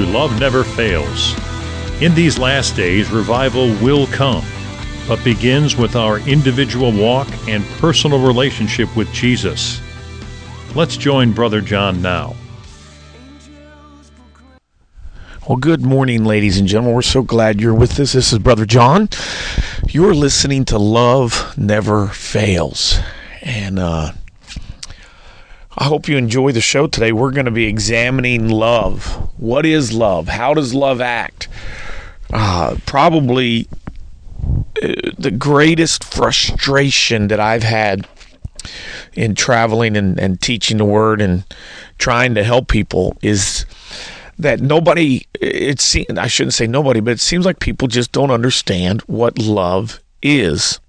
to Love Never Fails. In these last days, revival will come, but begins with our individual walk and personal relationship with Jesus. Let's join Brother John now. Well, good morning, ladies and gentlemen. We're so glad you're with us. This is Brother John. You're listening to Love Never Fails. And uh, I hope you enjoy the show today. We're going to be examining love. What is love? How does love act? Uh, probably uh, the greatest frustration that I've had in traveling and, and teaching the word and trying to help people is that nobody it seems I shouldn't say nobody, but it seems like people just don't understand what love is.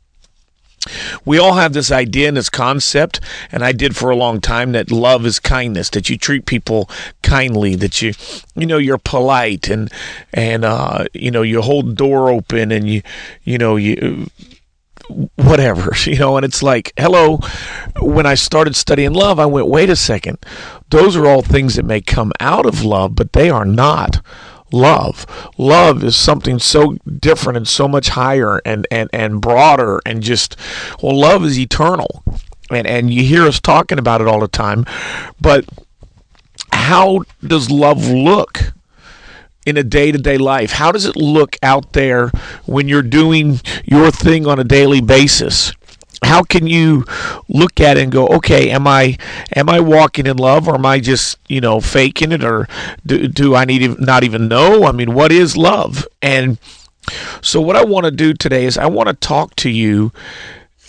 We all have this idea and this concept, and I did for a long time that love is kindness, that you treat people kindly, that you you know you're polite and and uh, you know you hold the door open and you you know you whatever, you know, and it's like, hello, when I started studying love, I went, wait a second. Those are all things that may come out of love, but they are not love. Love is something so different and so much higher and, and, and broader and just, well, love is eternal. And, and you hear us talking about it all the time, but how does love look? in a day to day life? How does it look out there when you're doing your thing on a daily basis? How can you look at it and go, okay, am I am I walking in love, or am I just you know faking it, or do, do I need to not even know? I mean, what is love? And so, what I want to do today is I want to talk to you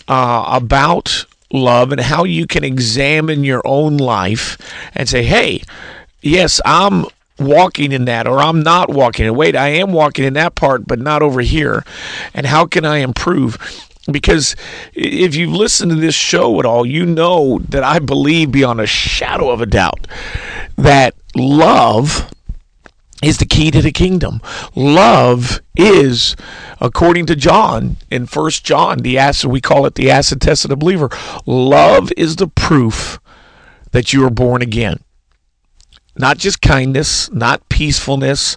uh, about love and how you can examine your own life and say, hey, yes, I'm walking in that or I'm not walking in. Wait, I am walking in that part, but not over here. And how can I improve? Because if you've listened to this show at all, you know that I believe beyond a shadow of a doubt that love is the key to the kingdom. Love is, according to John in First John, the acid we call it the acid test of the believer. Love is the proof that you are born again not just kindness, not peacefulness,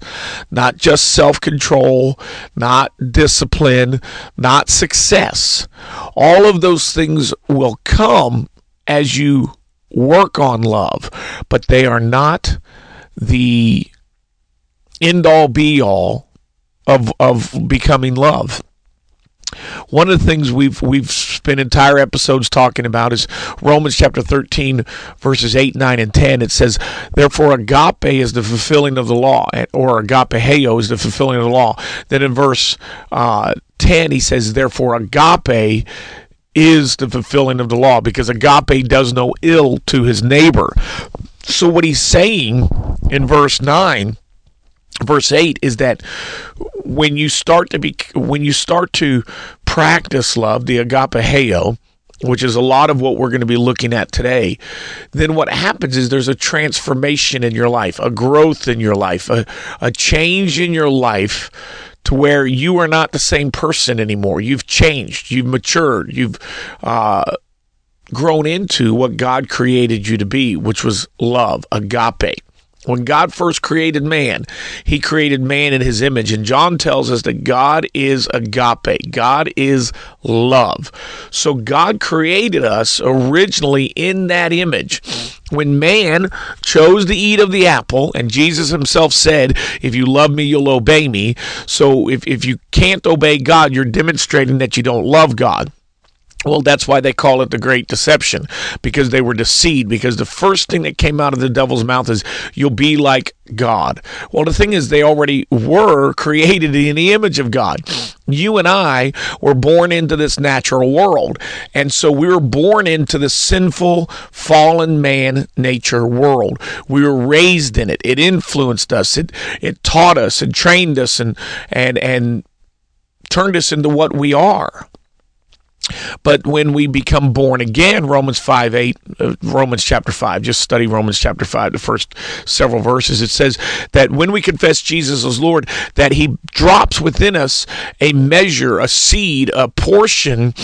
not just self control, not discipline, not success. All of those things will come as you work on love, but they are not the end all be all of, of becoming love. One of the things we've we've spent entire episodes talking about is Romans chapter 13 verses 8, 9 and 10. It says, "Therefore agape is the fulfilling of the law," or agapeo is the fulfilling of the law. Then in verse uh, 10 he says, "Therefore agape is the fulfilling of the law because agape does no ill to his neighbor." So what he's saying in verse 9 verse 8 is that when you start to be when you start to practice love the agapeo which is a lot of what we're going to be looking at today then what happens is there's a transformation in your life a growth in your life a, a change in your life to where you are not the same person anymore. You've changed you've matured you've uh, grown into what god created you to be which was love agape when God first created man, he created man in his image. And John tells us that God is agape, God is love. So God created us originally in that image. When man chose to eat of the apple, and Jesus himself said, If you love me, you'll obey me. So if, if you can't obey God, you're demonstrating that you don't love God. Well, that's why they call it the great deception because they were deceived. Because the first thing that came out of the devil's mouth is, You'll be like God. Well, the thing is, they already were created in the image of God. You and I were born into this natural world. And so we were born into the sinful, fallen man nature world. We were raised in it. It influenced us, it, it taught us and trained us and, and, and turned us into what we are. But when we become born again, Romans 5 8, uh, Romans chapter 5, just study Romans chapter 5, the first several verses. It says that when we confess Jesus as Lord, that He drops within us a measure, a seed, a portion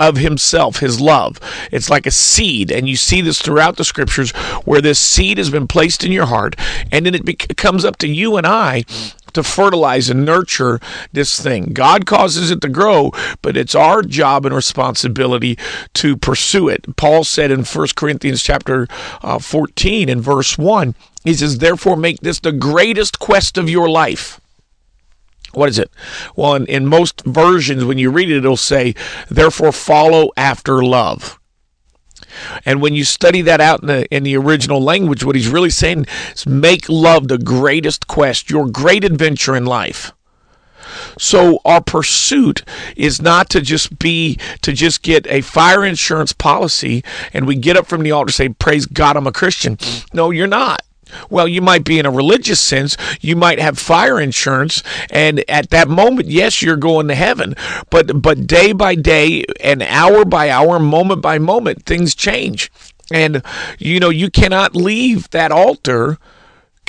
of himself, his love. It's like a seed, and you see this throughout the scriptures where this seed has been placed in your heart, and then it becomes up to you and I to fertilize and nurture this thing. God causes it to grow, but it's our job and responsibility to pursue it. Paul said in 1 Corinthians chapter uh, 14 and verse 1, he says, Therefore make this the greatest quest of your life. What is it? Well, in, in most versions, when you read it, it'll say, Therefore follow after love. And when you study that out in the in the original language, what he's really saying is make love the greatest quest, your great adventure in life. So our pursuit is not to just be to just get a fire insurance policy and we get up from the altar and say, Praise God, I'm a Christian. No, you're not. Well, you might be in a religious sense. You might have fire insurance, and at that moment, yes, you're going to heaven. But but day by day, and hour by hour, moment by moment, things change, and you know you cannot leave that altar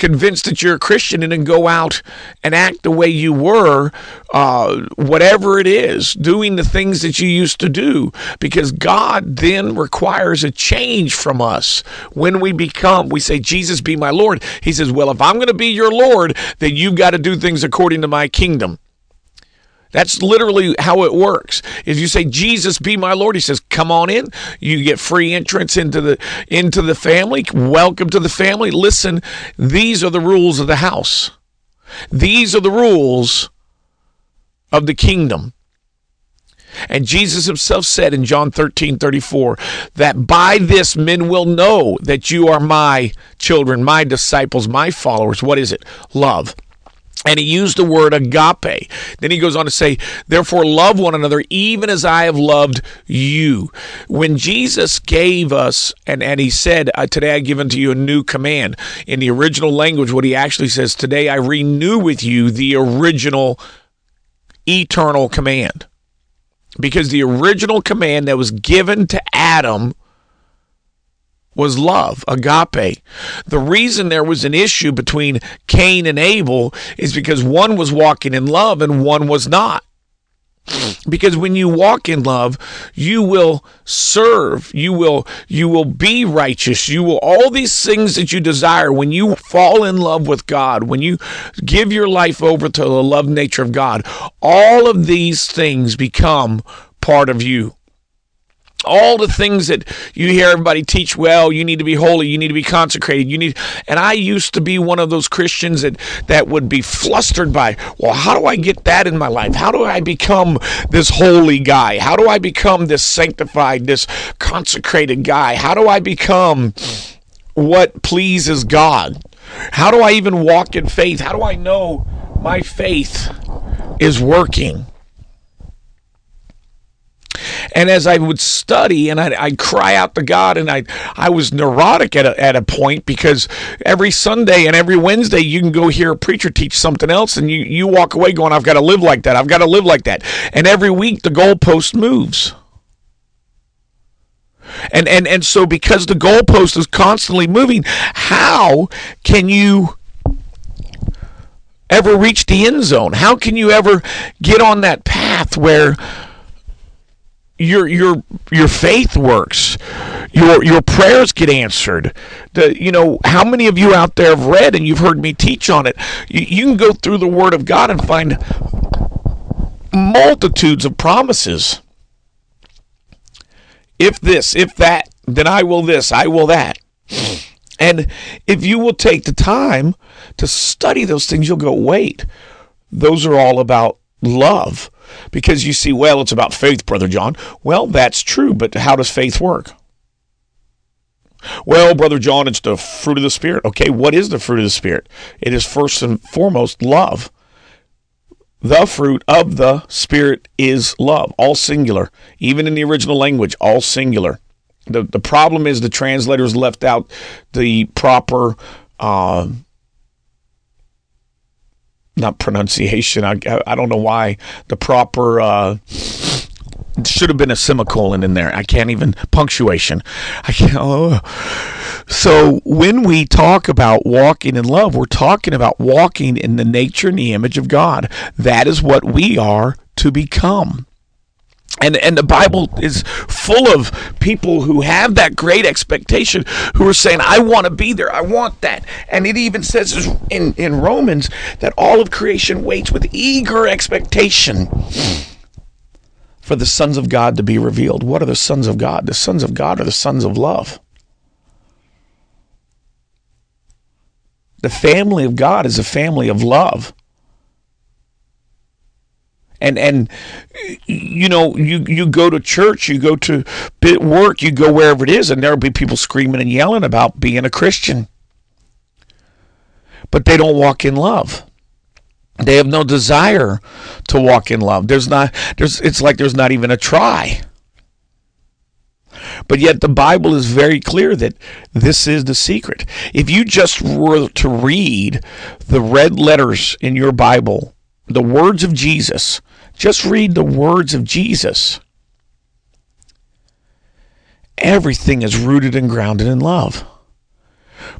convinced that you're a Christian and then go out and act the way you were, uh, whatever it is, doing the things that you used to do, because God then requires a change from us. When we become, we say, Jesus be my Lord. He says, Well, if I'm going to be your Lord, then you've got to do things according to my kingdom. That's literally how it works. If you say Jesus be my Lord, he says, "Come on in. You get free entrance into the into the family. Welcome to the family. Listen, these are the rules of the house. These are the rules of the kingdom." And Jesus himself said in John 13, 34, that by this men will know that you are my children, my disciples, my followers. What is it? Love. And he used the word agape. Then he goes on to say, Therefore, love one another even as I have loved you. When Jesus gave us, and, and he said, uh, Today I give unto you a new command, in the original language, what he actually says, Today I renew with you the original eternal command. Because the original command that was given to Adam was love, agape. The reason there was an issue between Cain and Abel is because one was walking in love and one was not. Because when you walk in love, you will serve, you will you will be righteous, you will all these things that you desire when you fall in love with God, when you give your life over to the love nature of God, all of these things become part of you all the things that you hear everybody teach well you need to be holy you need to be consecrated you need and i used to be one of those christians that that would be flustered by well how do i get that in my life? How do i become this holy guy? How do i become this sanctified this consecrated guy? How do i become what pleases god? How do i even walk in faith? How do i know my faith is working and as I would study and I'd, I'd cry out to God, and I I was neurotic at a, at a point because every Sunday and every Wednesday you can go hear a preacher teach something else, and you you walk away going, I've got to live like that. I've got to live like that. And every week the goalpost moves. And, and and so because the goalpost is constantly moving, how can you ever reach the end zone? How can you ever get on that path where your your your faith works. Your your prayers get answered. The you know how many of you out there have read and you've heard me teach on it? You, you can go through the word of god and find multitudes of promises. If this if that then i will this i will that. And if you will take the time to study those things you'll go wait those are all about love Because you see, well, it's about faith, Brother John. Well, that's true, but how does faith work? Well, Brother John, it's the fruit of the Spirit. Okay, what is the fruit of the Spirit? It is first and foremost love. The fruit of the Spirit is love, all singular. Even in the original language, all singular. The, the problem is the translators left out the proper, uh, not pronunciation, I, I don't know why, the proper. Uh, should have been a semicolon in there. I can't even punctuation. I can't. Oh. So when we talk about walking in love, we're talking about walking in the nature and the image of God. That is what we are to become. And, and the Bible is full of people who have that great expectation, who are saying, I want to be there. I want that. And it even says in, in Romans that all of creation waits with eager expectation for the sons of God to be revealed. What are the sons of God? The sons of God are the sons of love. The family of God is a family of love. And and you know, you you go to church, you go to work, you go wherever it is, and there'll be people screaming and yelling about being a Christian. But they don't walk in love. They have no desire to walk in love. There's not there's it's like there's not even a try. But yet the Bible is very clear that this is the secret. If you just were to read the red letters in your Bible, the words of Jesus, just read the words of Jesus. Everything is rooted and grounded in love.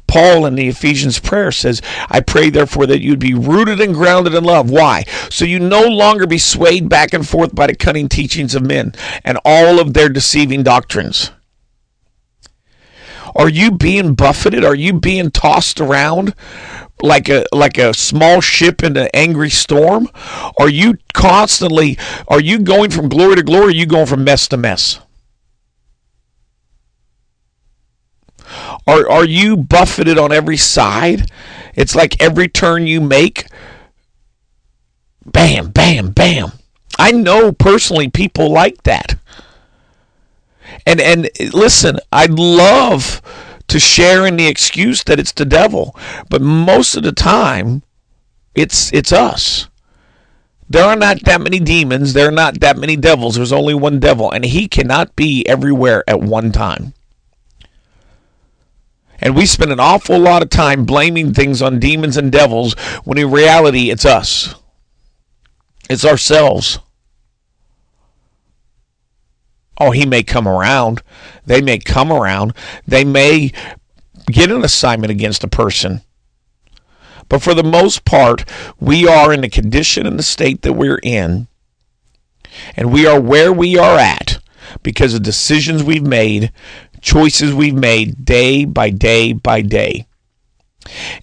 Paul in the Ephesians prayer says, I pray therefore that you'd be rooted and grounded in love. Why? So you no longer be swayed back and forth by the cunning teachings of men and all of their deceiving doctrines. Are you being buffeted? Are you being tossed around like a like a small ship in an angry storm? Are you constantly are you going from glory to glory? Are you going from mess to mess? Are are you buffeted on every side? It's like every turn you make, bam, bam, bam. I know personally people like that. And and listen, I'd love to share in the excuse that it's the devil, but most of the time it's it's us. There are not that many demons, there are not that many devils. There's only one devil and he cannot be everywhere at one time. And we spend an awful lot of time blaming things on demons and devils when in reality it's us. It's ourselves. Oh, he may come around. They may come around. They may get an assignment against a person. But for the most part, we are in the condition and the state that we're in. And we are where we are at because of decisions we've made choices we've made day by day by day.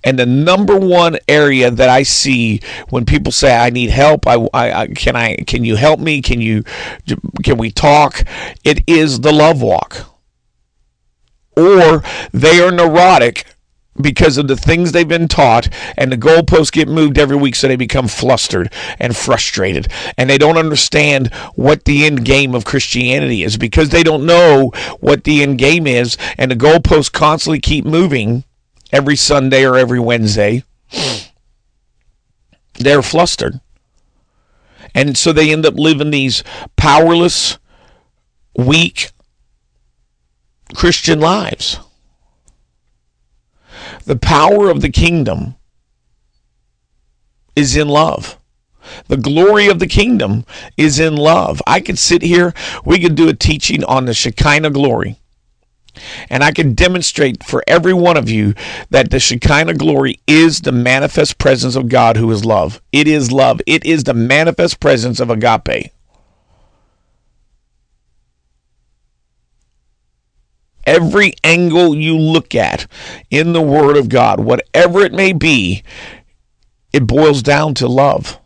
And the number one area that I see when people say I need help, I, I, I, can I can you help me? Can you can we talk? It is the love walk. Or they are neurotic because of the things they've been taught and the goalposts get moved every week so they become flustered and frustrated and they don't understand what the end game of christianity is because they don't know what the end game is and the goalposts constantly keep moving every sunday or every wednesday they're flustered and so they end up living these powerless weak christian lives the power of the kingdom is in love. The glory of the kingdom is in love. I could sit here, we could do a teaching on the Shekinah glory. And I can demonstrate for every one of you that the Shekinah glory is the manifest presence of God who is love. It is love. It is the manifest presence of agape. every angle you look at in the Word of God, whatever it may be, it boils down to love.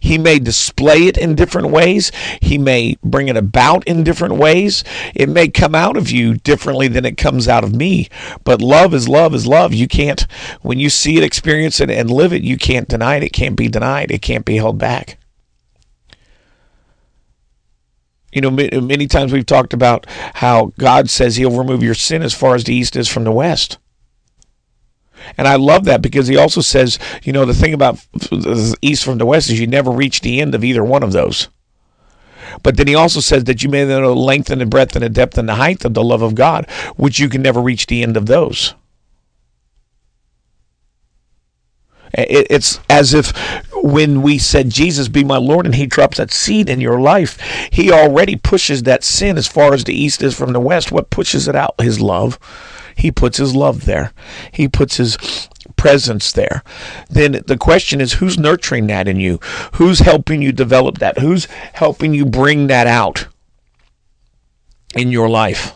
He may display it in different ways. He may bring it about in different ways. It may come out of you differently than it comes out of me. But love is love is love. You can't, when you see it, experience it, and live it, you can't deny it. It can't be denied. It can't be held back. You know, many times we've talked about how God says He'll remove your sin as far as the east is from the west. And I love that because he also says, you know, the thing about the east from the west is you never reach the end of either one of those. But then he also says that you may know the length and the breadth and the depth and the height of the love of God, which you can never reach the end of those. It's as if when we said, Jesus, be my Lord, and He drops that seed in your life, He already pushes that sin as far as the east is from the west. What pushes it out? His love. He puts His love there, He puts His presence there. Then the question is who's nurturing that in you? Who's helping you develop that? Who's helping you bring that out in your life?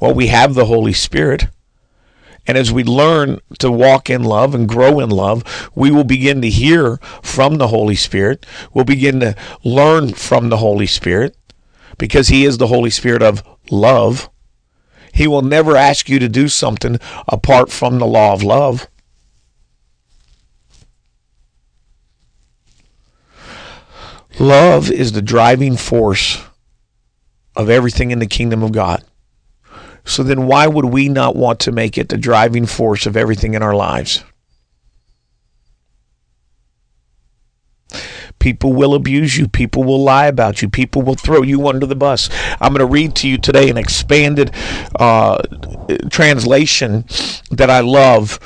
Well, we have the Holy Spirit. And as we learn to walk in love and grow in love, we will begin to hear from the Holy Spirit. We'll begin to learn from the Holy Spirit because He is the Holy Spirit of love. He will never ask you to do something apart from the law of love. Love is the driving force of everything in the kingdom of God. So then, why would we not want to make it the driving force of everything in our lives? People will abuse you. People will lie about you. People will throw you under the bus. I'm going to read to you today an expanded uh, translation that I love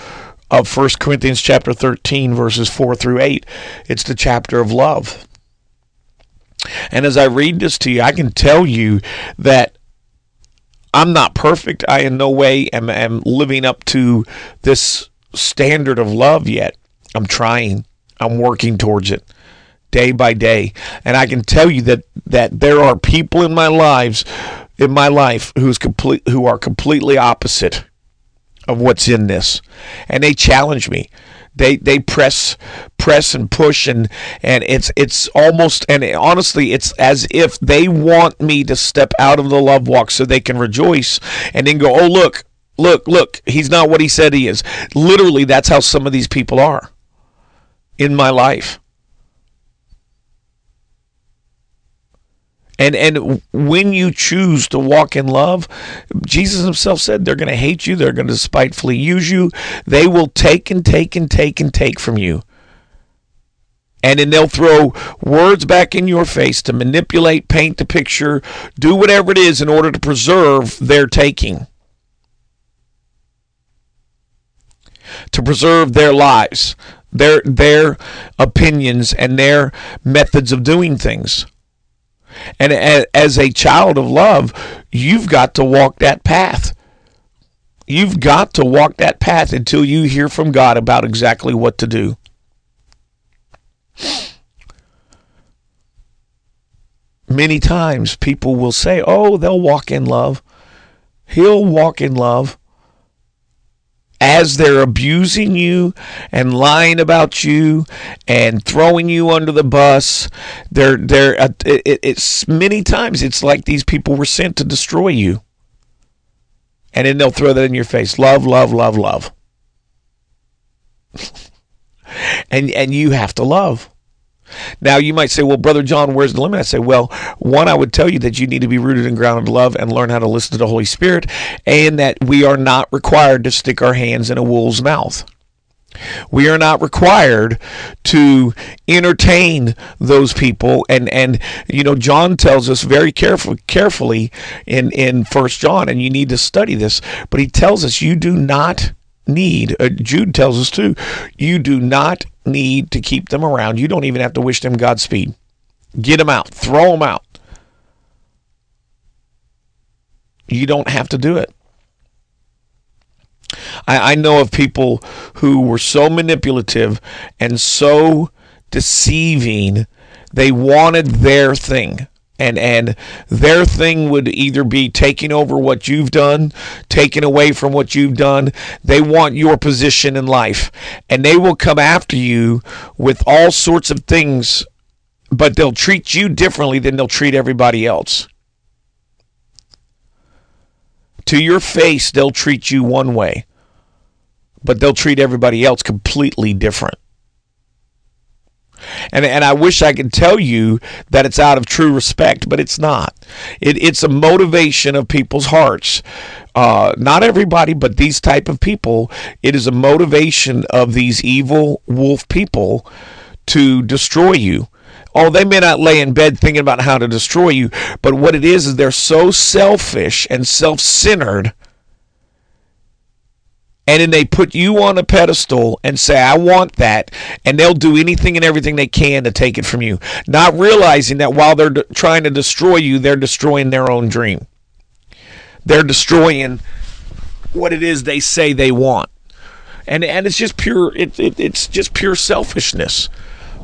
of 1 Corinthians chapter 13 verses 4 through 8. It's the chapter of love. And as I read this to you, I can tell you that I'm not perfect. I in no way am, am living up to this standard of love yet. I'm trying. I'm working towards it day by day. And I can tell you that that there are people in my lives in my life who's complete who are completely opposite of what's in this. And they challenge me. They they press press and push and and it's it's almost and honestly it's as if they want me to step out of the love walk so they can rejoice and then go, "Oh, look, look, look, he's not what he said he is." Literally, that's how some of these people are in my life. And and when you choose to walk in love, Jesus himself said they're going to hate you, they're going to spitefully use you, they will take and take and take and take from you. And then they'll throw words back in your face to manipulate, paint the picture, do whatever it is in order to preserve their taking. To preserve their lives, their their opinions and their methods of doing things. And as a child of love, you've got to walk that path. You've got to walk that path until you hear from God about exactly what to do. Many times people will say, oh, they'll walk in love. He'll walk in love as they're abusing you and lying about you and throwing you under the bus they're they're uh, it, it's many times it's like these people were sent to destroy you. And then they'll throw that in your face. Love love love love. And and you have to love now, you might say, well, Brother John, where's the limit? I say, well, one, I would tell you that you need to be rooted and grounded in love and learn how to listen to the Holy Spirit, and that we are not required to stick our hands in a wolf's mouth. We are not required to entertain those people, and and you know John tells us very careful, carefully in in First John, and you need to study this. But he tells us you do not need. Uh, Jude tells us too, you do not need to keep them around. You don't even have to wish them Godspeed. Get them out, throw them out. You don't have to do it. I, I know of people who were so manipulative and so deceiving, they wanted their thing. And and their thing would either be taking over what you've done, taking away from what you've done. They want your position in life, and they will come after you with all sorts of things, but they'll treat you differently than they'll treat everybody else. To your face, they'll treat you one way, but they'll treat everybody else completely different. And, and I wish I could tell you that it's out of true respect, but it's not. It, it's a motivation of people's hearts. Uh, not everybody, but these type of people. It is a motivation of these evil wolf people to destroy you. Oh, they may not lay in bed thinking about how to destroy you, but what it is is they're so selfish and self-centered and then they put you on a pedestal and say, I want that. And they'll do anything and everything they can to take it from you, not realizing that while they're trying to destroy you, they're destroying their own dream. They're destroying what it is they say they want. And, and it's just pure it, it, it's just pure selfishness.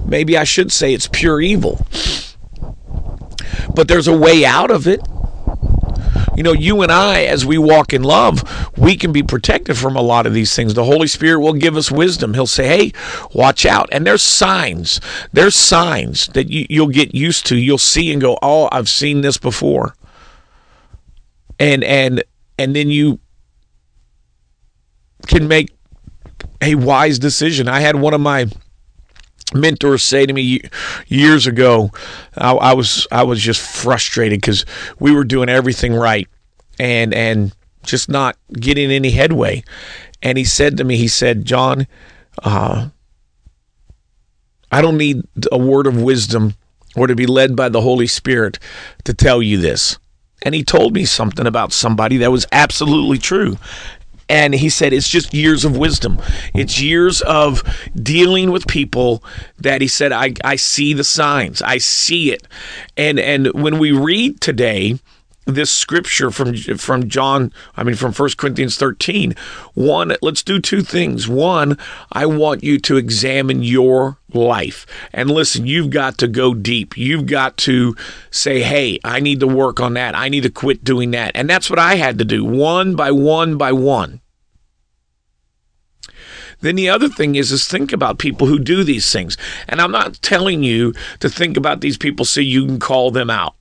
Maybe I should say it's pure evil. But there's a way out of it you know, you and I, as we walk in love, we can be protected from a lot of these things. The Holy Spirit will give us wisdom. He'll say, hey, watch out. And there's signs. There's signs that you, you'll get used to. You'll see and go, oh, I've seen this before. And, and, and then you can make a wise decision. I had one of my mentors say to me years ago I, I was I was just frustrated because we were doing everything right and and just not getting any headway. And he said to me he said John uh, I don't need a word of wisdom or to be led by the Holy Spirit to tell you this. And he told me something about somebody that was absolutely true and he said it's just years of wisdom. It's years of dealing with people that he said i, I see the signs. I see it. And and when we read today this scripture from from John, I mean from 1 Corinthians 13. One, let's do two things. One, I want you to examine your life. And listen, you've got to go deep. You've got to say, "Hey, I need to work on that. I need to quit doing that." And that's what I had to do, one by one by one. Then the other thing is is think about people who do these things. And I'm not telling you to think about these people so you can call them out.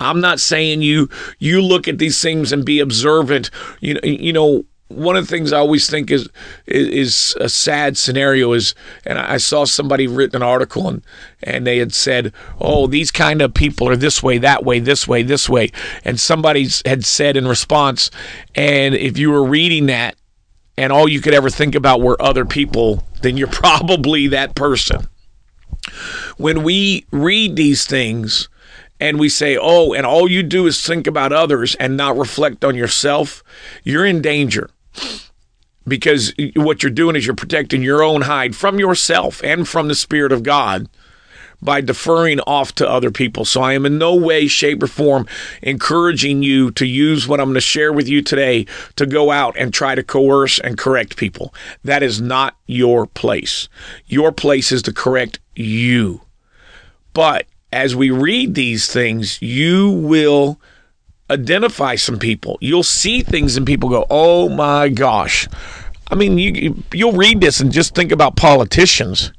I'm not saying you you look at these things and be observant. You you know one of the things I always think is, is, is a sad scenario is, and I saw somebody written an article and and they had said, oh, these kind of people are this way, that way, this way, this way, and somebody had said in response, and if you were reading that, and all you could ever think about were other people, then you're probably that person. When we read these things and we say, oh, and all you do is think about others and not reflect on yourself, you're in danger. Because what you're doing is you're protecting your own hide from yourself and from the Spirit of God by deferring off to other people. So I am in no way, shape, or form encouraging you to use what I'm going to share with you today to go out and try to coerce and correct people. That is not your place. Your place is to correct you. But as we read these things, you will identify some people. You'll see things and people go, "Oh my gosh." I mean, you you'll read this and just think about politicians.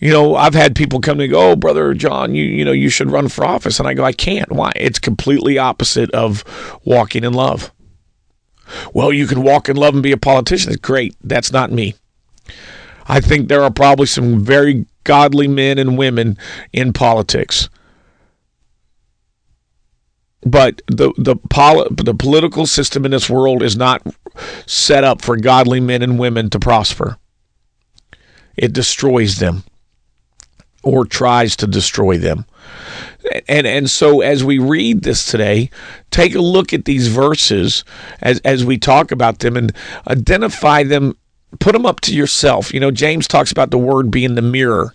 You know, I've had people come to me go, "Oh, brother John, you you know, you should run for office." And I go, "I can't. Why? It's completely opposite of walking in love." Well, you can walk in love and be a politician. Great. That's not me. I think there are probably some very godly men and women in politics. But the the, poli- the political system in this world is not set up for godly men and women to prosper. It destroys them or tries to destroy them. And and so as we read this today, take a look at these verses as as we talk about them and identify them, put them up to yourself. You know, James talks about the word being the mirror.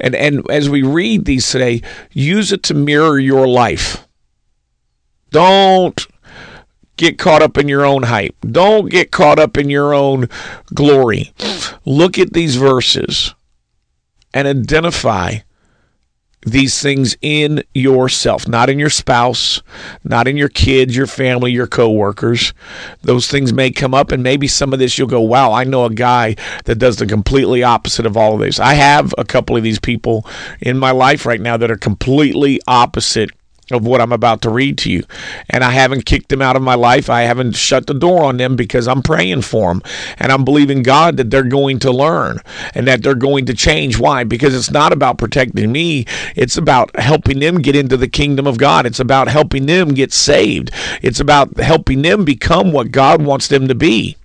And and as we read these today, use it to mirror your life. Don't get caught up in your own hype. Don't get caught up in your own glory. Look at these verses and identify these things in yourself, not in your spouse, not in your kids, your family, your coworkers. Those things may come up, and maybe some of this you'll go, wow, I know a guy that does the completely opposite of all of this. I have a couple of these people in my life right now that are completely opposite of what I'm about to read to you. And I haven't kicked them out of my life. I haven't shut the door on them because I'm praying for them. And I'm believing God that they're going to learn and that they're going to change. Why? Because it's not about protecting me, it's about helping them get into the kingdom of God. It's about helping them get saved. It's about helping them become what God wants them to be.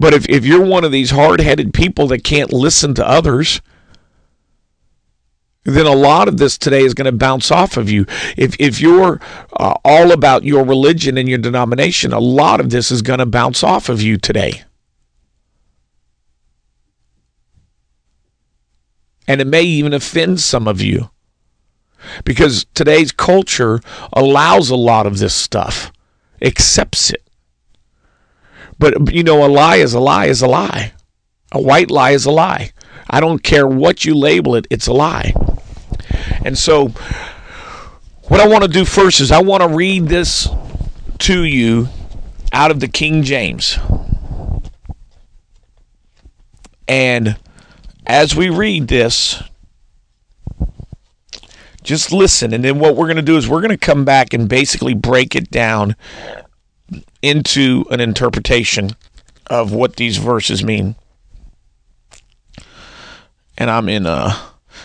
But if, if you're one of these hard headed people that can't listen to others, then a lot of this today is going to bounce off of you. If if you're uh, all about your religion and your denomination, a lot of this is going to bounce off of you today. And it may even offend some of you. Because today's culture allows a lot of this stuff, accepts it. But you know, a lie is a lie is a lie. A white lie is a lie. I don't care what you label it, it's a lie. And so, what I want to do first is I want to read this to you out of the King James. And as we read this, just listen. And then what we're going to do is we're going to come back and basically break it down into an interpretation of what these verses mean. And I'm in uh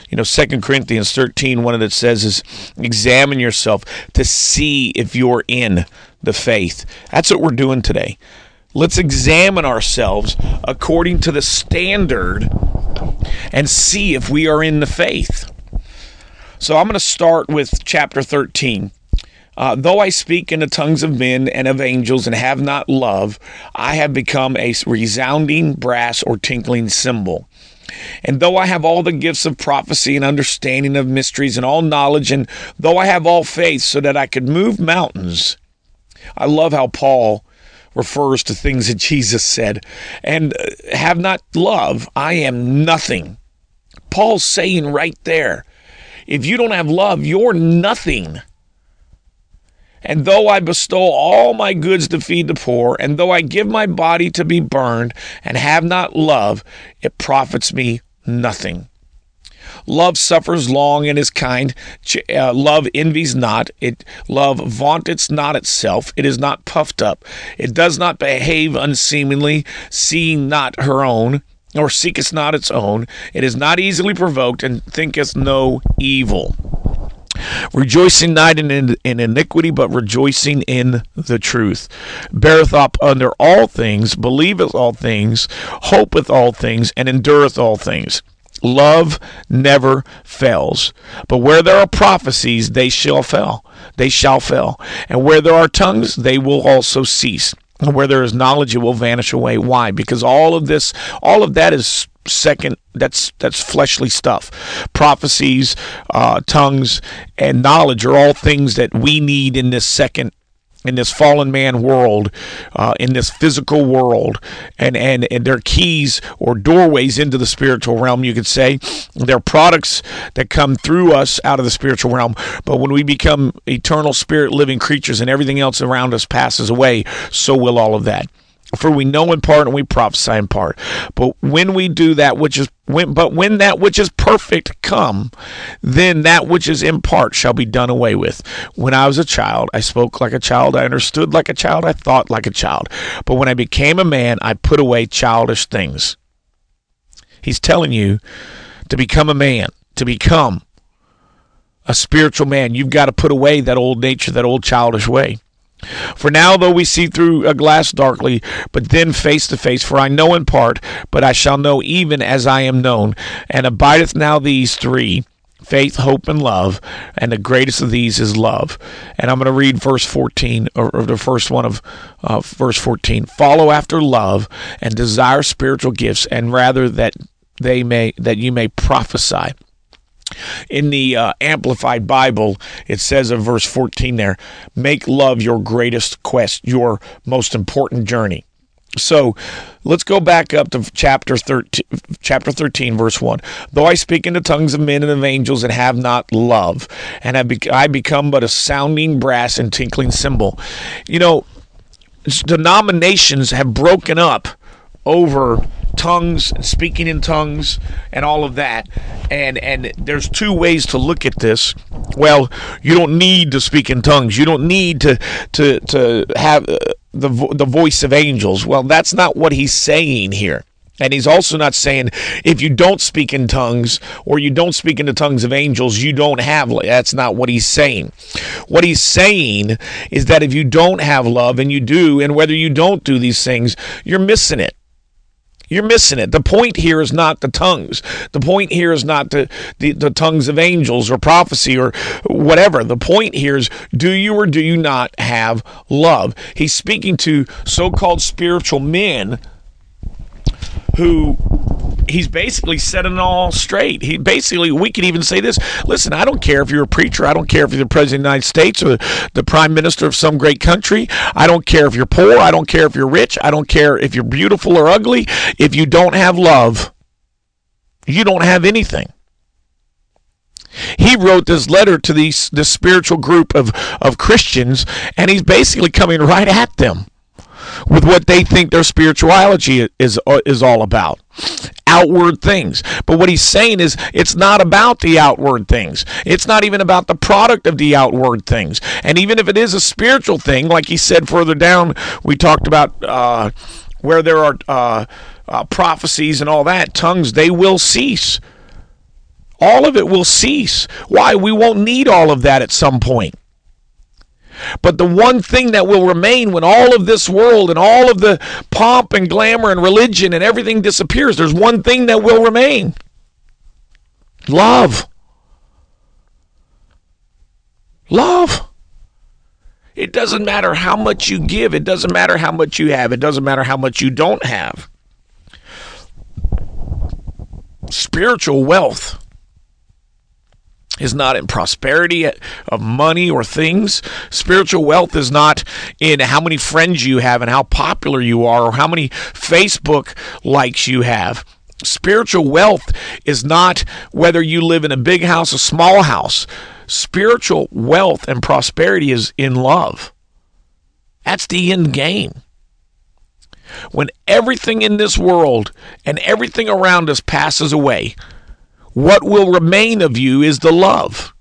you know, Second Corinthians 13, one of it says is examine yourself to see if you're in the faith. That's what we're doing today. Let's examine ourselves according to the standard and see if we are in the faith. So I'm going to start with chapter 13. Uh, though I speak in the tongues of men and of angels and have not love, I have become a resounding brass or tinkling cymbal. And though I have all the gifts of prophecy and understanding of mysteries and all knowledge, and though I have all faith so that I could move mountains, I love how Paul refers to things that Jesus said, and uh, have not love, I am nothing. Paul's saying right there, if you don't have love, you're nothing. And though I bestow all my goods to feed the poor, and though I give my body to be burned, and have not love, it profits me nothing. Love suffers long and is kind. Uh, love envies not. It love vaunteth not itself. It is not puffed up. It does not behave unseemly, seeing not her own, or seeketh not its own. It is not easily provoked, and thinketh no evil. Rejoicing not in, in, iniquity, but rejoicing in the truth. Beareth up under all things, believeth all things, hopeth all things, and endureth all things. Love never fails. But where there are prophecies, they shall fail. They shall fail. And where there are tongues, they will also cease. Where there is knowledge, it will vanish away. Why? Because all of this, all of that is second that's that's fleshly stuff prophecies uh, tongues and knowledge are all things that we need in this second in this fallen man world, uh, in this physical world, and, and and they're keys or doorways into the spiritual realm. You could say they're products that come through us out of the spiritual realm. But when we become eternal spirit living creatures, and everything else around us passes away, so will all of that. For we know in part and we prophesy in part. But when we do that which is when, but when that which is perfect come, then that which is in part shall be done away with. When I was a child, I spoke like a child, I understood like a child, I thought like a child. But when I became a man, I put away childish things. He's telling you to become a man, to become a spiritual man, you've got to put away that old nature, that old childish way. For now, though we see through a glass darkly, but then face to face, for I know in part, but I shall know even as I am known. And abideth now these three faith, hope, and love. And the greatest of these is love. And I'm going to read verse 14, or, the first one of uh, verse 14. Follow after love and desire spiritual gifts, and rather that they may that you may prophesy in the uh, Amplified Bible, it says in verse 14 there, make love your greatest quest, your most important journey. So let's go back up to chapter 13, chapter 13, verse 1. Though I speak in the tongues of men and of angels and have not love, and I, be- I become but a sounding brass and tinkling cymbal. You know, denominations have broken up over tongues, and speaking in tongues, and all of that. And and there's two ways to look at this. Well, you don't need to speak in tongues. You don't need to to to have uh, the the voice of angels. Well, that's not what he's saying here. And he's also not saying if you don't speak in tongues or you don't speak in the tongues of angels, you don't have. That's not what he's saying. What he's saying is that if you don't have love and you do, and whether you don't do these things, you're missing it. You're missing it. The point here is not the tongues. The point here is not the, the, the, tongues of angels or prophecy or whatever. The point here is do you or do you not have love? He's speaking to so called spiritual men who he's basically setting it all straight. He basically, we could even say this listen, I don't care if you're a preacher. I don't care if you're the president of the United States or the prime minister of some great country. I don't care if you're poor. I don't care if you're rich. I don't care if you're beautiful or ugly. If you don't have love, you don't have anything. He wrote this letter to these this spiritual group of, of Christians, and he's basically coming right at them with what they think their spirituality is is all about outward things. But what he's saying is it's not about the outward things. It's not even about the product of the outward things. And even if it is a spiritual thing, like he said further down, we talked about uh, where there are uh, uh, prophecies and all that, tongues, they will cease. All of it will cease. Why? We won't need all of that at some point. But the one thing that will remain when all of this world and all of the pomp and glamour and religion and everything disappears, there's one thing that will remain love. Love. It doesn't matter how much you give, it doesn't matter how much you have, it doesn't matter how much you don't have. Spiritual wealth is not in prosperity of money or things. Spiritual wealth is not in how many friends you have and how popular you are or how many Facebook likes you have. Spiritual wealth is not whether you live in a big house or small house. Spiritual wealth and prosperity is in love. That's the end game. When everything in this world and everything around us passes away, what will remain of you is the love.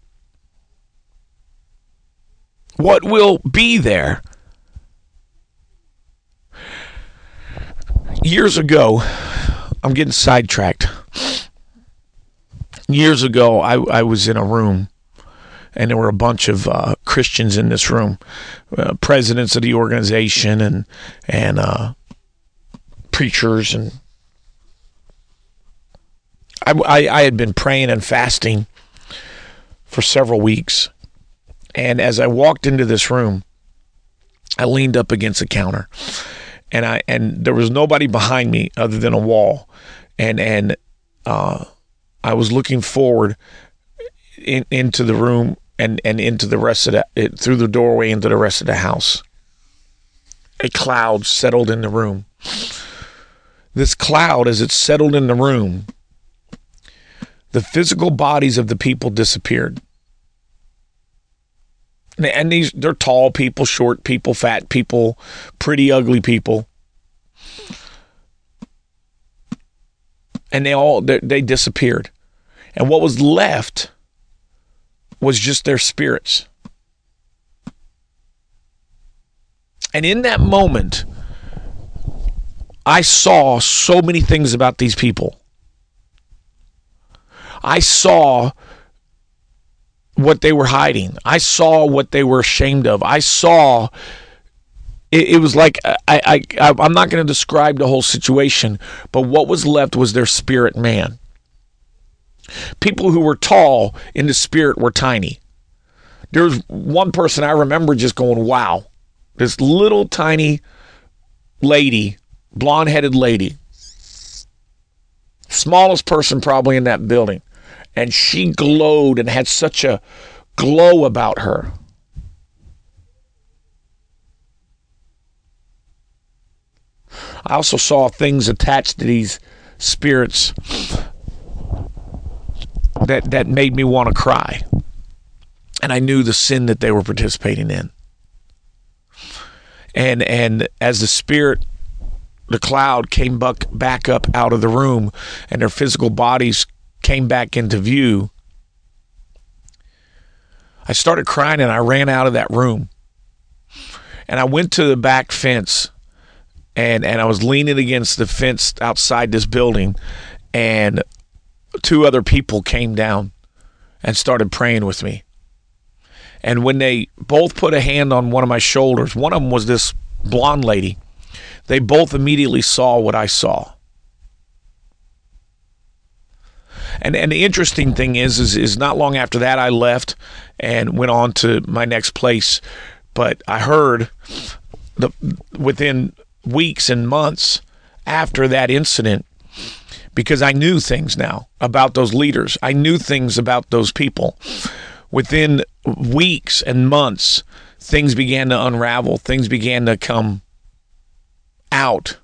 What will be there? Years ago, I'm getting sidetracked. Years ago, I, I was in a room and there were a bunch of uh, Christians in this room, uh, presidents of the organization and and uh, preachers and I, I, I had been praying and fasting for several weeks. And as I walked into this room, I leaned up against a counter and I and there was nobody behind me other than a wall. And and uh, I was looking forward in, into the room and, and into the rest of the it, through the doorway into the rest of the house. A cloud settled in the room. This cloud, as it settled in the room, the physical bodies of the people disappeared. And these they're tall people, short people, fat people, pretty ugly people. And they all they, they disappeared. And what was left was just their spirits. And in that moment, I saw so many things about these people. I saw what they were hiding. I saw what they were ashamed of. I saw it, it was like I, I, I I'm not going to describe the whole situation, but what was left was their spirit man. People who were tall in the spirit were tiny. There was one person I remember just going, "Wow, this little tiny lady, blonde-headed lady, smallest person probably in that building." And she glowed and had such a glow about her. I also saw things attached to these spirits that that made me want to cry. And I knew the sin that they were participating in. And and as the spirit the cloud came back back up out of the room and their physical bodies came back into view, I started crying and I ran out of that room. And I went to the back fence and and I was leaning against the fence outside this building and two other people came down and started praying with me. And when they both put a hand on one of my shoulders, one of them was this blonde lady. They both immediately saw what I saw. And and the interesting thing is, is is not long after that I left and went on to my next place, but I heard the within weeks and months after that incident because I knew things now about those leaders. I knew things about those people. Within weeks and months, things began to unravel. Things began to come out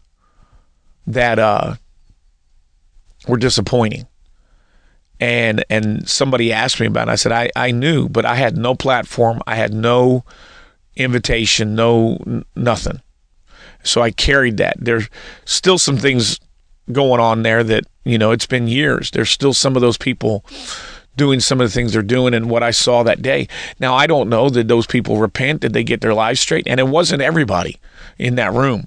that uh, were disappointing. And and somebody asked me about it. I said I, I knew, but I had no platform. I had no invitation, no n- nothing. So I carried that. There's still some things going on there that, you know, it's been years. There's still some of those people doing some of the things they're doing and what I saw that day. Now, I don't know that those people repent. Did they get their lives straight? And it wasn't everybody in that room.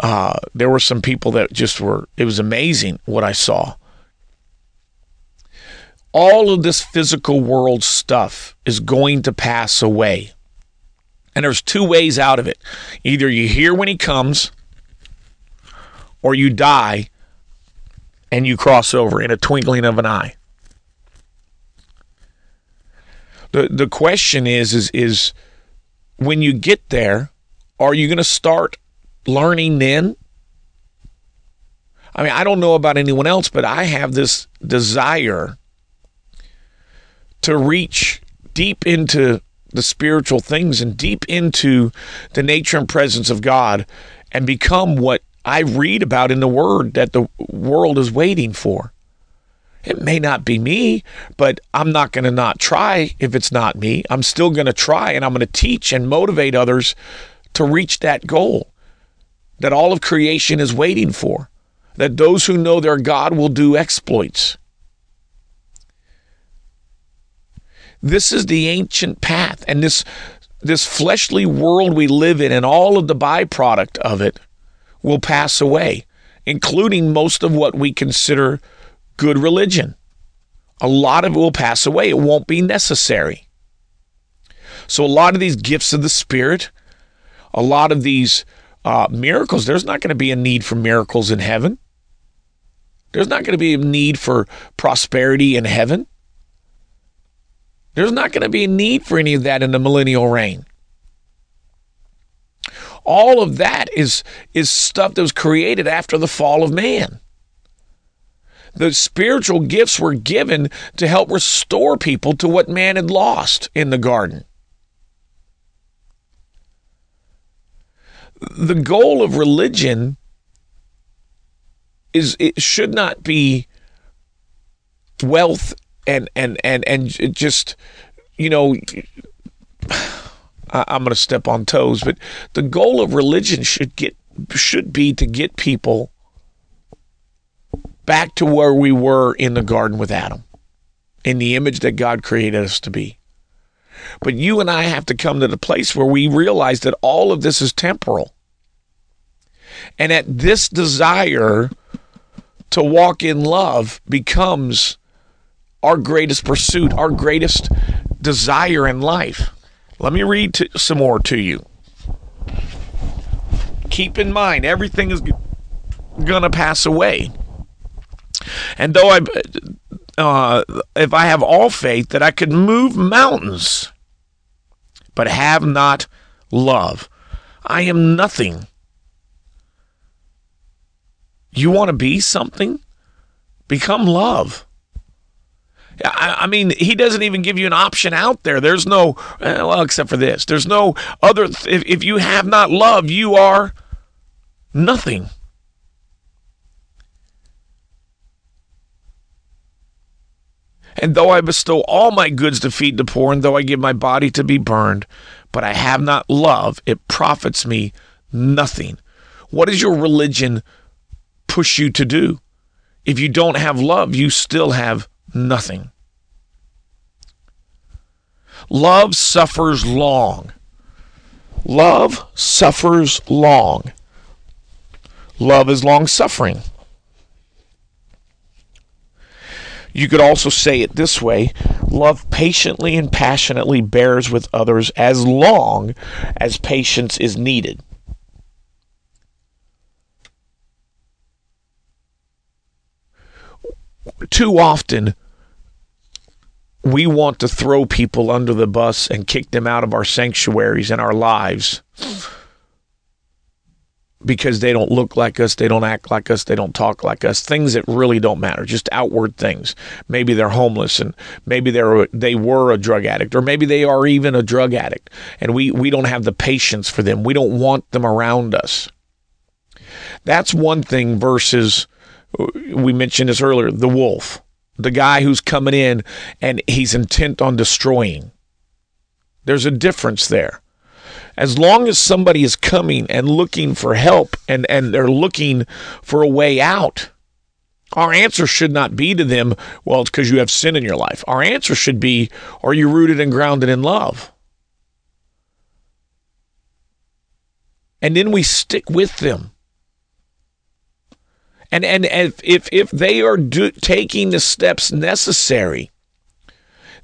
Uh, there were some people that just were, it was amazing what I saw. All of this physical world stuff is going to pass away. And there's two ways out of it. Either you hear when he comes or you die and you cross over in a twinkling of an eye. The the question is is is when you get there, are you going to start learning then? I mean, I don't know about anyone else, but I have this desire to reach deep into the spiritual things and deep into the nature and presence of God and become what I read about in the Word that the world is waiting for. It may not be me, but I'm not going to not try if it's not me. I'm still going to try and I'm going to teach and motivate others to reach that goal that all of creation is waiting for, that those who know their God will do exploits. This is the ancient path, and this this fleshly world we live in, and all of the byproduct of it, will pass away, including most of what we consider good religion. A lot of it will pass away. It won't be necessary. So, a lot of these gifts of the Spirit, a lot of these uh, miracles, there's not going to be a need for miracles in heaven. There's not going to be a need for prosperity in heaven. There's not going to be a need for any of that in the millennial reign. All of that is, is stuff that was created after the fall of man. The spiritual gifts were given to help restore people to what man had lost in the garden. The goal of religion is it should not be wealth and and and and just you know I, am going to step on toes, but the goal of religion should get should be to get people back to where we were in the garden with Adam, in the image that God created us to be. But you and I have to come to the place where we realize that all of this is temporal. And that this desire to walk in love becomes our greatest pursuit, our greatest desire in life. Let me read to, some more to you. Keep in mind, everything is going to pass away. And though I, uh, if I have all faith that I could move mountains, but have not love, I am nothing. You want to be something? Become love. I, mean, he doesn't even give you an option out there. There's no, eh, well, except for this. There's no other. If, if you have not love, you are nothing. And though I bestow all my goods to feed the poor, and though I give my body to be burned, but I have not love, it profits me nothing. What does your religion push you to do? If you don't have love, you still have nothing. Love suffers long. Love suffers long. Love is long suffering. You could also say it this way love patiently and passionately bears with others as long as patience is needed. Too often, we want to throw people under the bus and kick them out of our sanctuaries and our lives because they don't look like us, they don't act like us, they don't talk like us. Things that really don't matter, just outward things. Maybe they're homeless and maybe they're they were a drug addict or maybe they are even a drug addict and we we don't have the patience for them. We don't want them around us. That's one thing versus we mentioned this earlier, the wolf. The guy who's coming in and he's intent on destroying. There's a difference there as long as somebody is coming and looking for help and, and they're looking for a way out, our answer should not be to them, well, it's because you have sin in your life. Our answer should be, are you rooted and grounded in love? And then we stick with them. And, and if, if, if they are do, taking the steps necessary,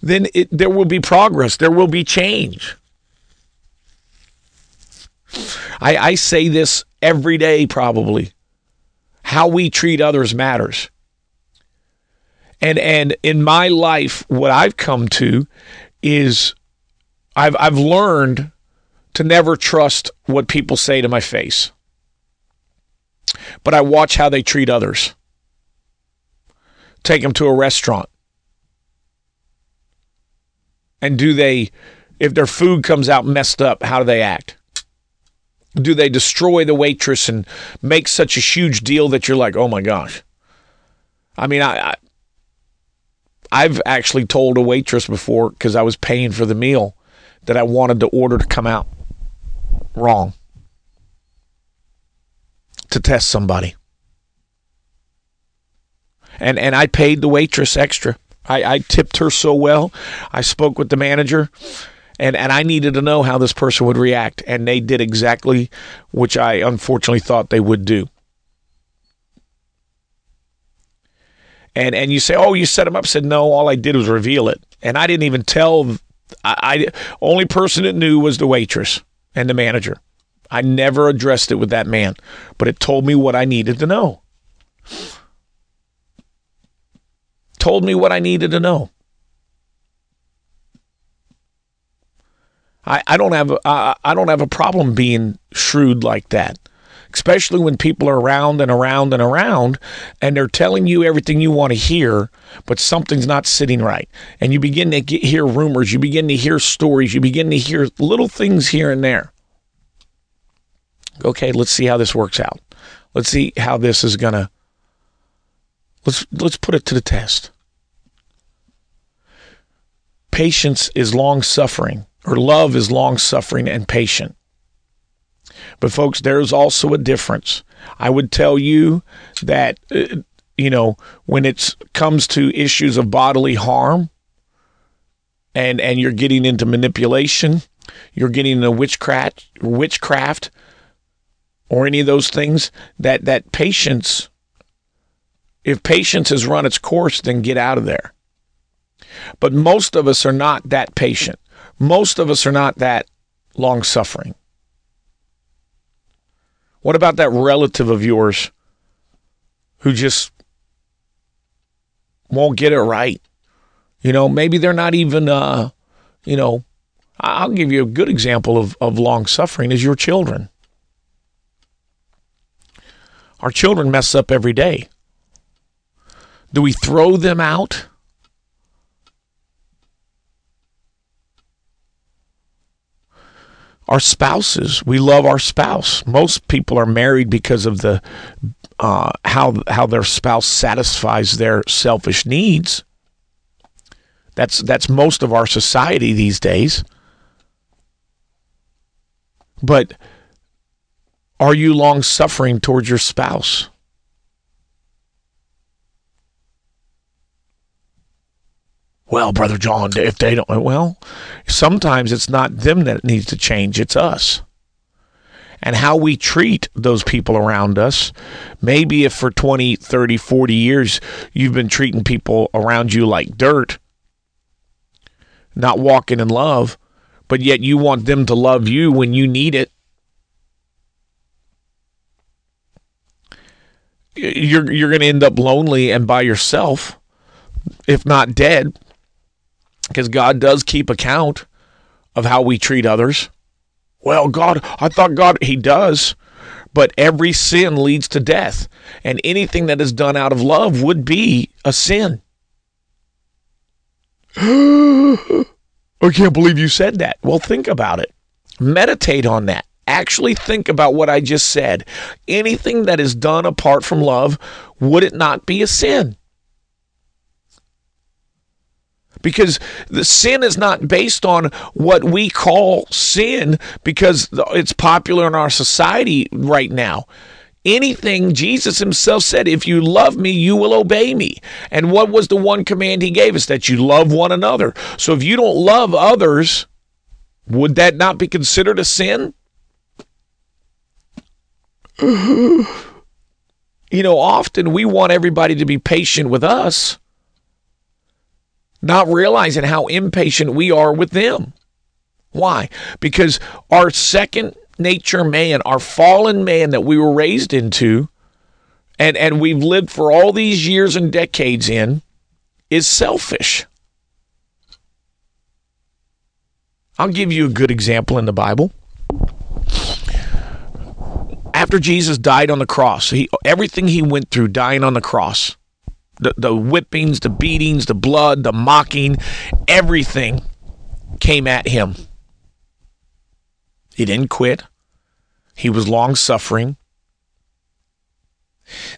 then it, there will be progress, there will be change. I, I say this every day, probably. How we treat others matters. And and in my life, what I've come to is I've I've learned to never trust what people say to my face. But I watch how they treat others. Take them to a restaurant. And do they if their food comes out messed up, how do they act? do they destroy the waitress and make such a huge deal that you're like, oh my gosh? I mean, I, I I've actually told a waitress before because I was paying for the meal that I wanted the order to come out wrong to test somebody. And and I paid the waitress extra. I, I tipped her so well. I spoke with the manager and and I needed to know how this person would react, and they did exactly which I unfortunately thought they would do. And and you say, oh, you set them up. I said no, all I did was reveal it, and I didn't even tell. I, I only person that knew was the waitress and the manager. I never addressed it with that man, but it told me what I needed to know. Told me what I needed to know. I, I don't have a, I don't have a problem being shrewd like that, especially when people are around and around and around, and they're telling you everything you want to hear, but something's not sitting right, and you begin to get, hear rumors, you begin to hear stories, you begin to hear little things here and there. Okay, let's see how this works out. Let's see how this is gonna. Let's let's put it to the test. Patience is long suffering or love is long suffering and patient. But, folks, there's also a difference. I would tell you that, uh, you know, when it comes to issues of bodily harm and, and you're getting into manipulation, you're getting into witchcraft, witchcraft or any of those things, that, that patience, if patience has run its course, then get out of there. But most of us are not that patient. Most of us are not that long suffering. What about that relative of yours who just won't get it right? You know, maybe they're not even, uh, you know, I'll give you a good example of, of long suffering is your children. Our children mess up every day. Do we throw them out? our spouses. We love our spouse. Most people are married because of the uh, how how their spouse satisfies their selfish needs. That's that's most of our society these days. But are you long suffering towards your spouse? Well, Brother John, if they don't, well, sometimes it's not them that needs to change, it's us. And how we treat those people around us. Maybe if for 20, 30, 40 years you've been treating people around you like dirt, not walking in love, but yet you want them to love you when you need it. You're you're going to end up lonely and by yourself, if not dead, because God does keep account of how we treat others. Well, God, I thought God, He does, but every sin leads to death, and anything that is done out of love would be a sin. I can't believe you said that. Well, think about it. Meditate on that. Actually, think about what I just said. Anything that is done apart from love, would it not be a sin? Because the sin is not based on what we call sin because it's popular in our society right now anything Jesus himself said, if you love me, you will obey me. And what was the one command he gave us? That you love one another. So if you don't love others, would that not be considered a sin? you know, often we want everybody to be patient with us, not realizing how impatient we are with them. Why? Because our second nature man, our fallen man that we were raised into, and, and we've lived for all these years and decades in, is selfish. I'll give you a good example in the Bible. After Jesus died on the cross, he, everything he went through dying on the cross, the, the whippings, the beatings, the blood, the mocking, everything came at him. He didn't quit. He was long suffering.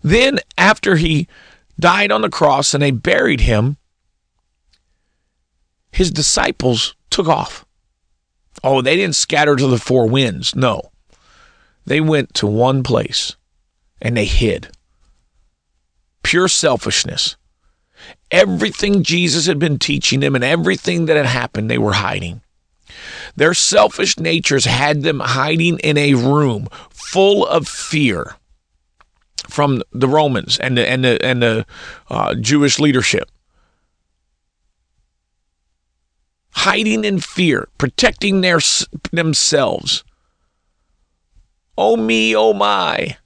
Then, after he died on the cross and they buried him, his disciples took off. Oh, they didn't scatter to the four winds. No. They went to one place and they hid. Pure selfishness. Everything Jesus had been teaching them and everything that had happened, they were hiding. Their selfish natures had them hiding in a room full of fear from the Romans and the and the and the uh, Jewish leadership. Hiding in fear, protecting their themselves. Oh me, oh my.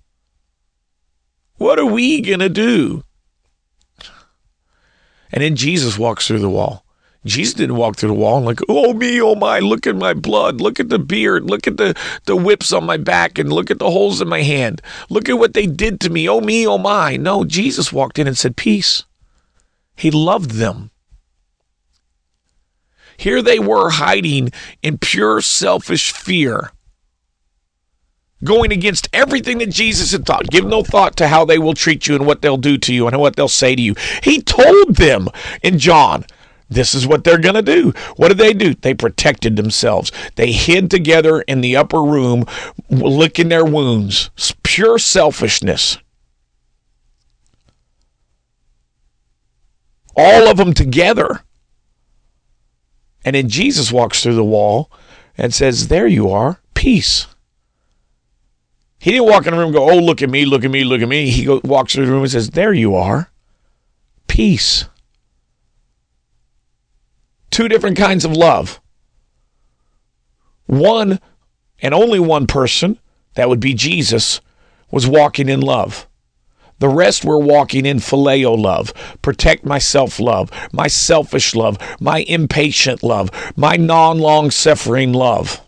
What are we going to do? And then Jesus walks through the wall. Jesus didn't walk through the wall and like, oh me, oh my, look at my blood, look at the beard, look at the, the whips on my back, and look at the holes in my hand. Look at what they did to me, oh me, oh my. No, Jesus walked in and said, Peace. He loved them. Here they were hiding in pure selfish fear, going against everything that Jesus had taught. Give no thought to how they will treat you and what they'll do to you and what they'll say to you. He told them in John, this is what they're going to do. What did they do? They protected themselves. They hid together in the upper room, licking their wounds. It's pure selfishness. All of them together. And then Jesus walks through the wall and says, There you are, peace. He didn't walk in the room and go, Oh, look at me, look at me, look at me. He go, walks through the room and says, There you are, peace two different kinds of love. One and only one person, that would be Jesus, was walking in love. The rest were walking in phileo love, protect myself love, my selfish love, my impatient love, my non long suffering love.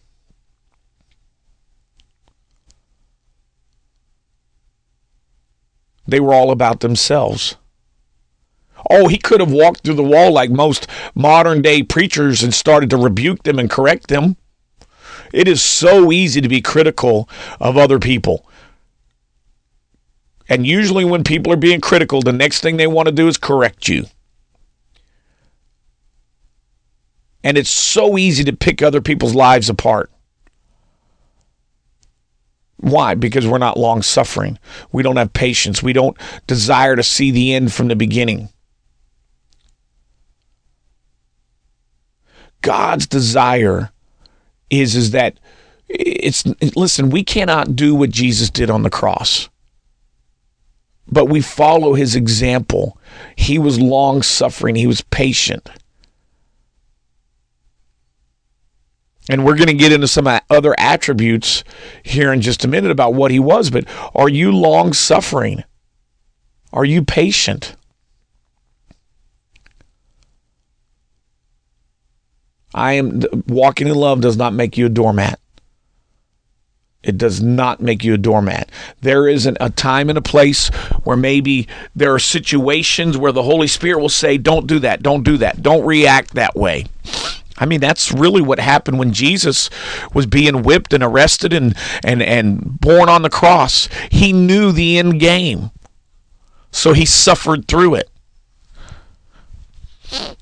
They were all about themselves. Oh, he could have walked through the wall like most modern day preachers and started to rebuke them and correct them. It is so easy to be critical of other people. And usually, when people are being critical, the next thing they want to do is correct you. And it's so easy to pick other people's lives apart. Why? Because we're not long suffering. We don't have patience. We don't desire to see the end from the beginning. God's desire is is that it's listen, we cannot do what Jesus did on the cross. But we follow his example. He was long suffering, he was patient. And we're going to get into some other attributes here in just a minute about what he was, but are you long suffering? Are you patient? I am walking in love does not make you a doormat. It does not make you a doormat. There is an, a time and a place where maybe there are situations where the Holy Spirit will say, Don't do that, don't do that, don't react that way. I mean, that's really what happened when Jesus was being whipped and arrested and, and, and born on the cross. He knew the end game, so he suffered through it.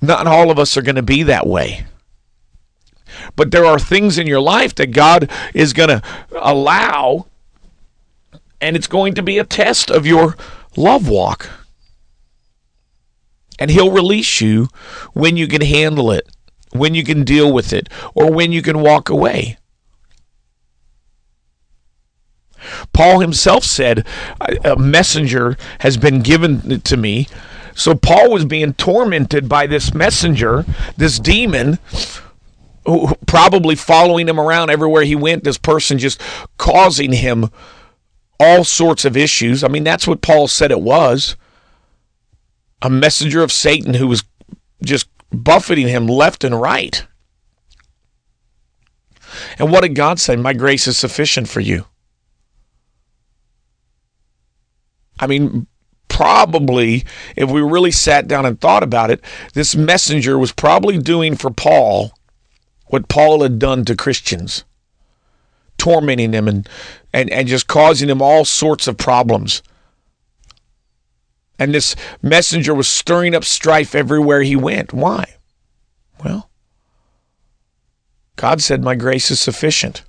Not all of us are going to be that way. But there are things in your life that God is going to allow, and it's going to be a test of your love walk. And He'll release you when you can handle it, when you can deal with it, or when you can walk away. Paul himself said, A messenger has been given to me. So Paul was being tormented by this messenger, this demon, who probably following him around everywhere he went. This person just causing him all sorts of issues. I mean, that's what Paul said it was a messenger of Satan who was just buffeting him left and right. And what did God say? My grace is sufficient for you. I mean, probably, if we really sat down and thought about it, this messenger was probably doing for Paul what Paul had done to Christians, tormenting them and, and, and just causing them all sorts of problems. And this messenger was stirring up strife everywhere he went. Why? Well, God said, My grace is sufficient.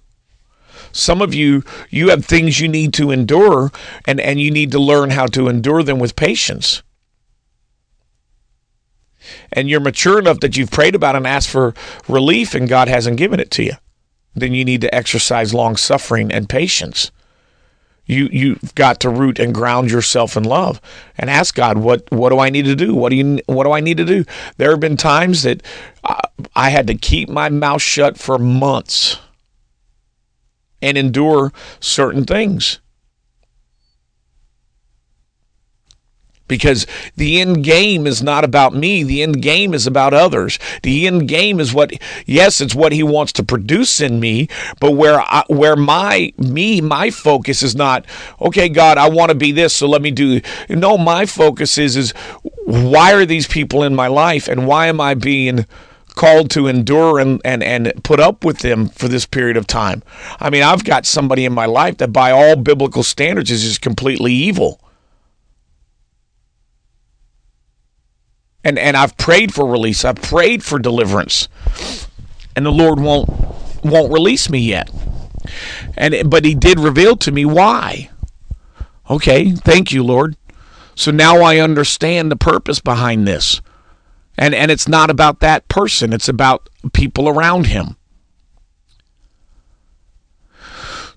Some of you, you have things you need to endure, and, and you need to learn how to endure them with patience and you're mature enough that you've prayed about and asked for relief and God hasn't given it to you, then you need to exercise long suffering and patience. You you've got to root and ground yourself in love and ask God what what do I need to do? What do you what do I need to do? There have been times that I, I had to keep my mouth shut for months and endure certain things. Because the end game is not about me. The end game is about others. The end game is what, yes, it's what he wants to produce in me, but where I, where my me my focus is not okay, God, I want to be this, so let me do. No, my focus is is why are these people in my life, and why am I being called to endure and, and, and put up with them for this period of time. I mean, I've got somebody in my life that, by all biblical standards, is just completely evil. And and I've prayed for release. I've prayed for deliverance, and the Lord won't won't release me yet. And but He did reveal to me why. Okay, thank you, Lord. So now I understand the purpose behind this. And and it's not about that person, it's about people around him.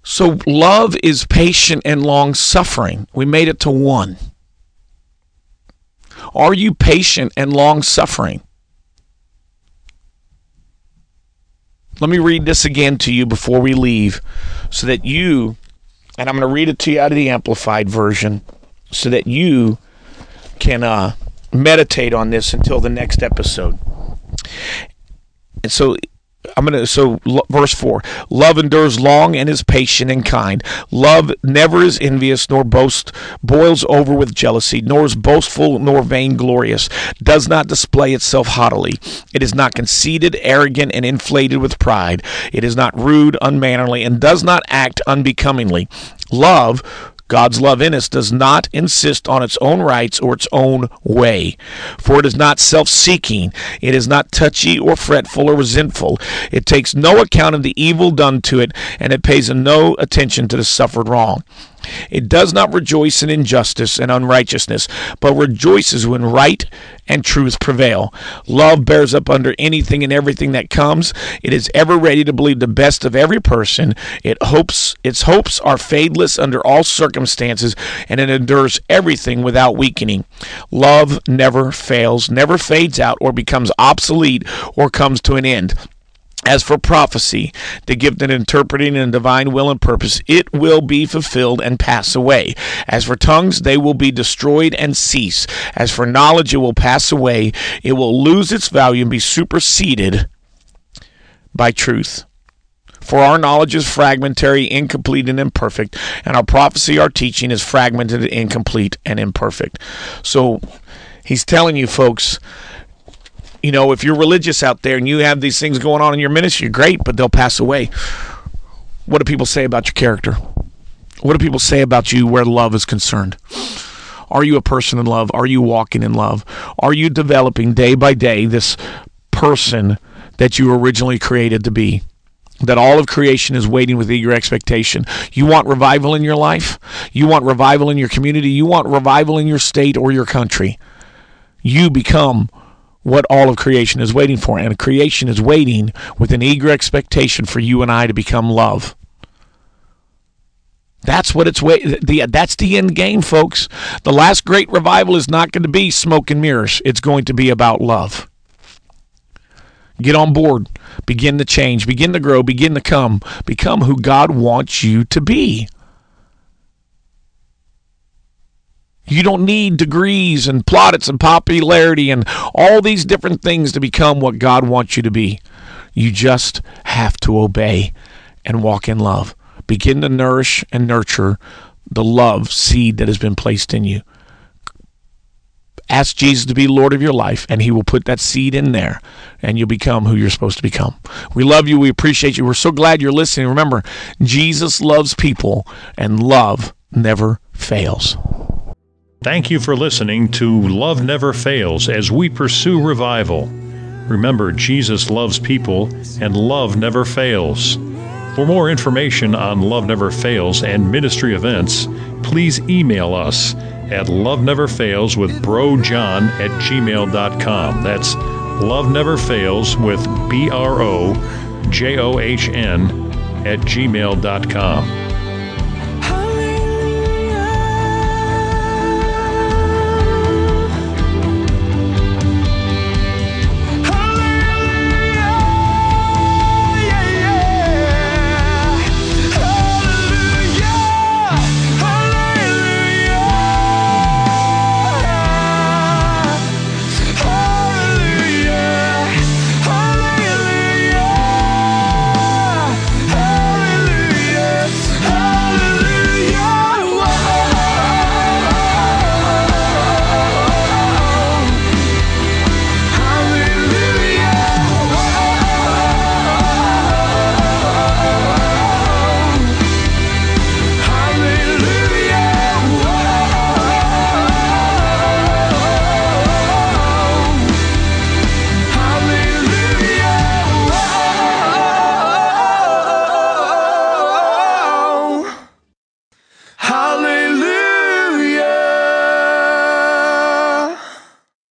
So love is patient and long suffering. We made it to one. Are you patient and long suffering? Let me read this again to you before we leave so that you, and I'm going to read it to you out of the Amplified version so that you can uh, meditate on this until the next episode. And so I'm going to, so verse 4 Love endures long and is patient and kind. Love never is envious nor boast, boils over with jealousy, nor is boastful nor vainglorious, does not display itself haughtily. It is not conceited, arrogant, and inflated with pride. It is not rude, unmannerly, and does not act unbecomingly. Love God's love in us does not insist on its own rights or its own way. For it is not self seeking, it is not touchy or fretful or resentful. It takes no account of the evil done to it, and it pays no attention to the suffered wrong. It does not rejoice in injustice and unrighteousness, but rejoices when right and truth prevail. Love bears up under anything and everything that comes. It is ever ready to believe the best of every person. It hopes its hopes are fadeless under all circumstances, and it endures everything without weakening. Love never fails, never fades out or becomes obsolete or comes to an end. As for prophecy, the gift of interpreting and divine will and purpose, it will be fulfilled and pass away. As for tongues, they will be destroyed and cease. As for knowledge, it will pass away. It will lose its value and be superseded by truth. For our knowledge is fragmentary, incomplete, and imperfect, and our prophecy, our teaching is fragmented, incomplete, and imperfect. So he's telling you, folks, you know, if you're religious out there and you have these things going on in your ministry, great, but they'll pass away. What do people say about your character? What do people say about you where love is concerned? Are you a person in love? Are you walking in love? Are you developing day by day this person that you originally created to be? That all of creation is waiting with eager expectation. You want revival in your life? You want revival in your community? You want revival in your state or your country? You become what all of creation is waiting for. And creation is waiting with an eager expectation for you and I to become love. That's what it's wait. The, that's the end game, folks. The last great revival is not going to be smoke and mirrors. It's going to be about love. Get on board. Begin to change. Begin to grow. Begin to come. Become who God wants you to be. You don't need degrees and plaudits and popularity and all these different things to become what God wants you to be. You just have to obey and walk in love. Begin to nourish and nurture the love seed that has been placed in you. Ask Jesus to be Lord of your life, and He will put that seed in there, and you'll become who you're supposed to become. We love you. We appreciate you. We're so glad you're listening. Remember, Jesus loves people, and love never fails. Thank you for listening to Love Never Fails as we pursue revival. Remember, Jesus loves people and love never fails. For more information on Love Never Fails and ministry events, please email us at Love Never Fails with brojohn at gmail.com. That's Love Never Fails with B R O J O H N at gmail.com.